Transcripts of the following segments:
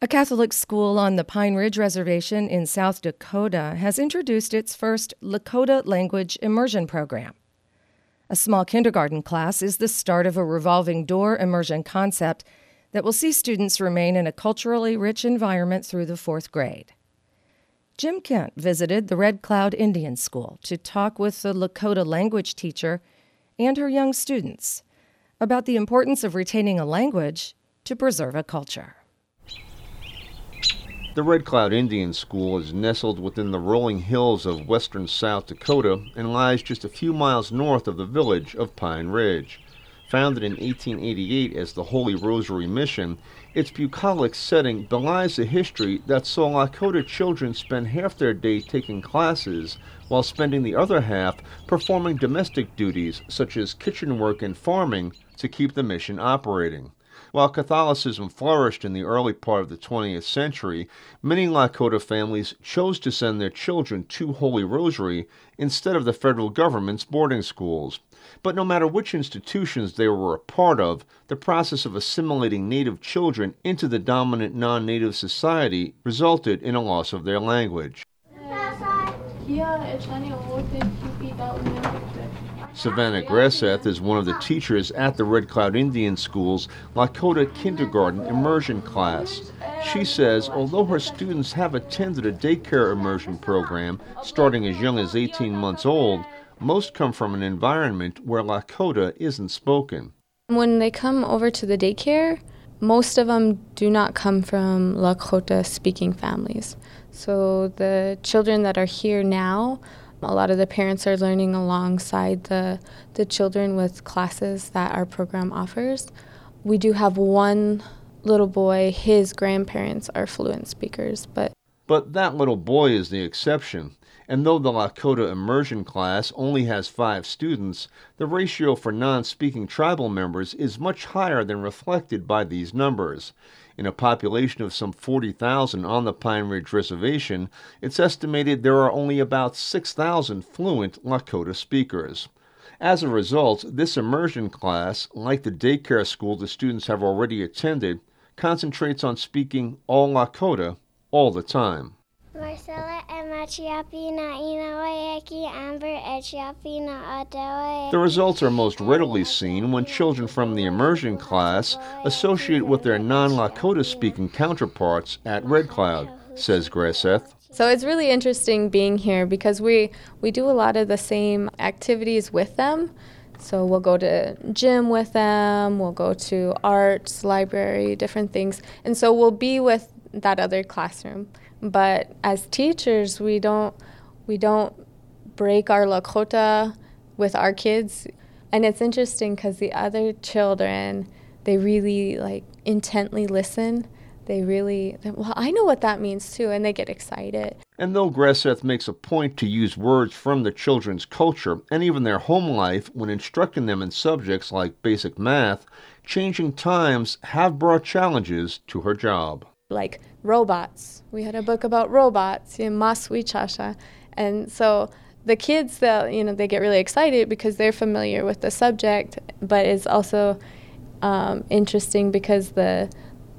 A Catholic school on the Pine Ridge Reservation in South Dakota has introduced its first Lakota language immersion program. A small kindergarten class is the start of a revolving door immersion concept that will see students remain in a culturally rich environment through the fourth grade. Jim Kent visited the Red Cloud Indian School to talk with the Lakota language teacher and her young students about the importance of retaining a language to preserve a culture. The Red Cloud Indian School is nestled within the rolling hills of western South Dakota and lies just a few miles north of the village of Pine Ridge. Founded in 1888 as the Holy Rosary Mission, its bucolic setting belies the history that saw Lakota children spend half their day taking classes while spending the other half performing domestic duties such as kitchen work and farming to keep the mission operating. While Catholicism flourished in the early part of the 20th century, many Lakota families chose to send their children to Holy Rosary instead of the federal government's boarding schools. But no matter which institutions they were a part of, the process of assimilating native children into the dominant non native society resulted in a loss of their language. Savannah Gresseth is one of the teachers at the Red Cloud Indian School's Lakota Kindergarten Immersion class. She says although her students have attended a daycare immersion program starting as young as 18 months old, most come from an environment where Lakota isn't spoken. When they come over to the daycare, most of them do not come from Lakota speaking families. So the children that are here now a lot of the parents are learning alongside the, the children with classes that our program offers. We do have one little boy, his grandparents are fluent speakers, but but that little boy is the exception. And though the Lakota immersion class only has five students, the ratio for non speaking tribal members is much higher than reflected by these numbers. In a population of some 40,000 on the Pine Ridge Reservation, it's estimated there are only about 6,000 fluent Lakota speakers. As a result, this immersion class, like the daycare school the students have already attended, concentrates on speaking all Lakota all the time. Marcella the results are most readily seen when children from the immersion class associate with their non Lakota speaking counterparts at Red Cloud, says Gresseth. So it's really interesting being here because we, we do a lot of the same activities with them. So we'll go to gym with them, we'll go to arts, library, different things. And so we'll be with that other classroom. But as teachers, we don't we don't break our Lakota with our kids. And it's interesting because the other children, they really like intently listen. They really, well, I know what that means too, and they get excited. And though Gresseth makes a point to use words from the children's culture and even their home life when instructing them in subjects like basic math, changing times have brought challenges to her job like robots. We had a book about robots in Maswichasha. And so the kids you know they get really excited because they're familiar with the subject, but it's also um, interesting because the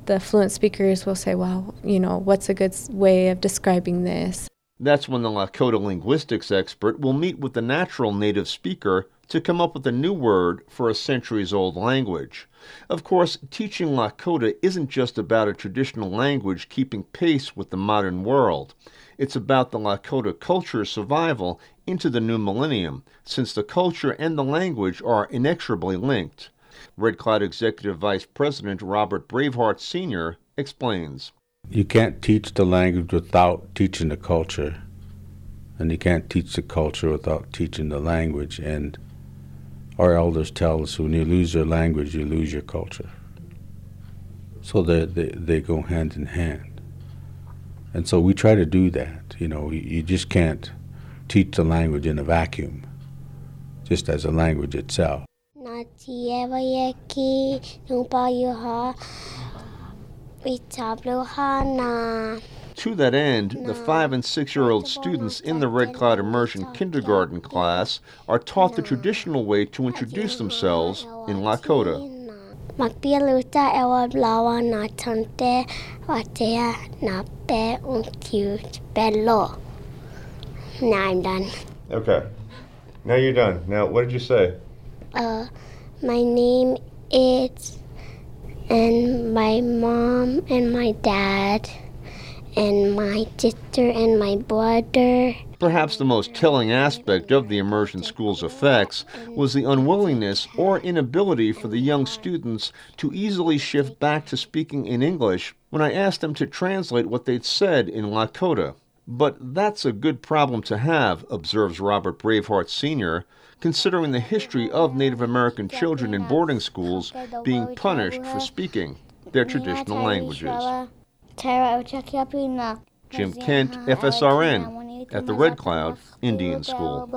the fluent speakers will say, "Well, you know, what's a good way of describing this?" That's when the Lakota linguistics expert will meet with the natural native speaker to come up with a new word for a centuries old language. Of course, teaching Lakota isn't just about a traditional language keeping pace with the modern world. It's about the Lakota culture's survival into the new millennium, since the culture and the language are inexorably linked. Red Cloud Executive Vice President Robert Brave Heart Sr. explains. You can't teach the language without teaching the culture, and you can't teach the culture without teaching the language. And our elders tell us when you lose your language, you lose your culture. So they, they, they go hand in hand. And so we try to do that. You know, you, you just can't teach the language in a vacuum, just as a language itself. To that end, the five and six year old students in the Red Cloud Immersion kindergarten class are taught the traditional way to introduce themselves in Lakota. Magpialuta ewa blawa na tante watea na be uncute bello. Now I'm done. Okay. Now you're done. Now, what did you say? Uh, my name is, and my mom and my dad, and my sister and my brother. Perhaps the most telling aspect of the immersion school's effects was the unwillingness or inability for the young students to easily shift back to speaking in English when I asked them to translate what they'd said in Lakota. But that's a good problem to have, observes Robert Brave Heart Sr., considering the history of Native American children in boarding schools being punished for speaking their traditional languages. Jim Kent, FSRN, at the Red Cloud Indian School.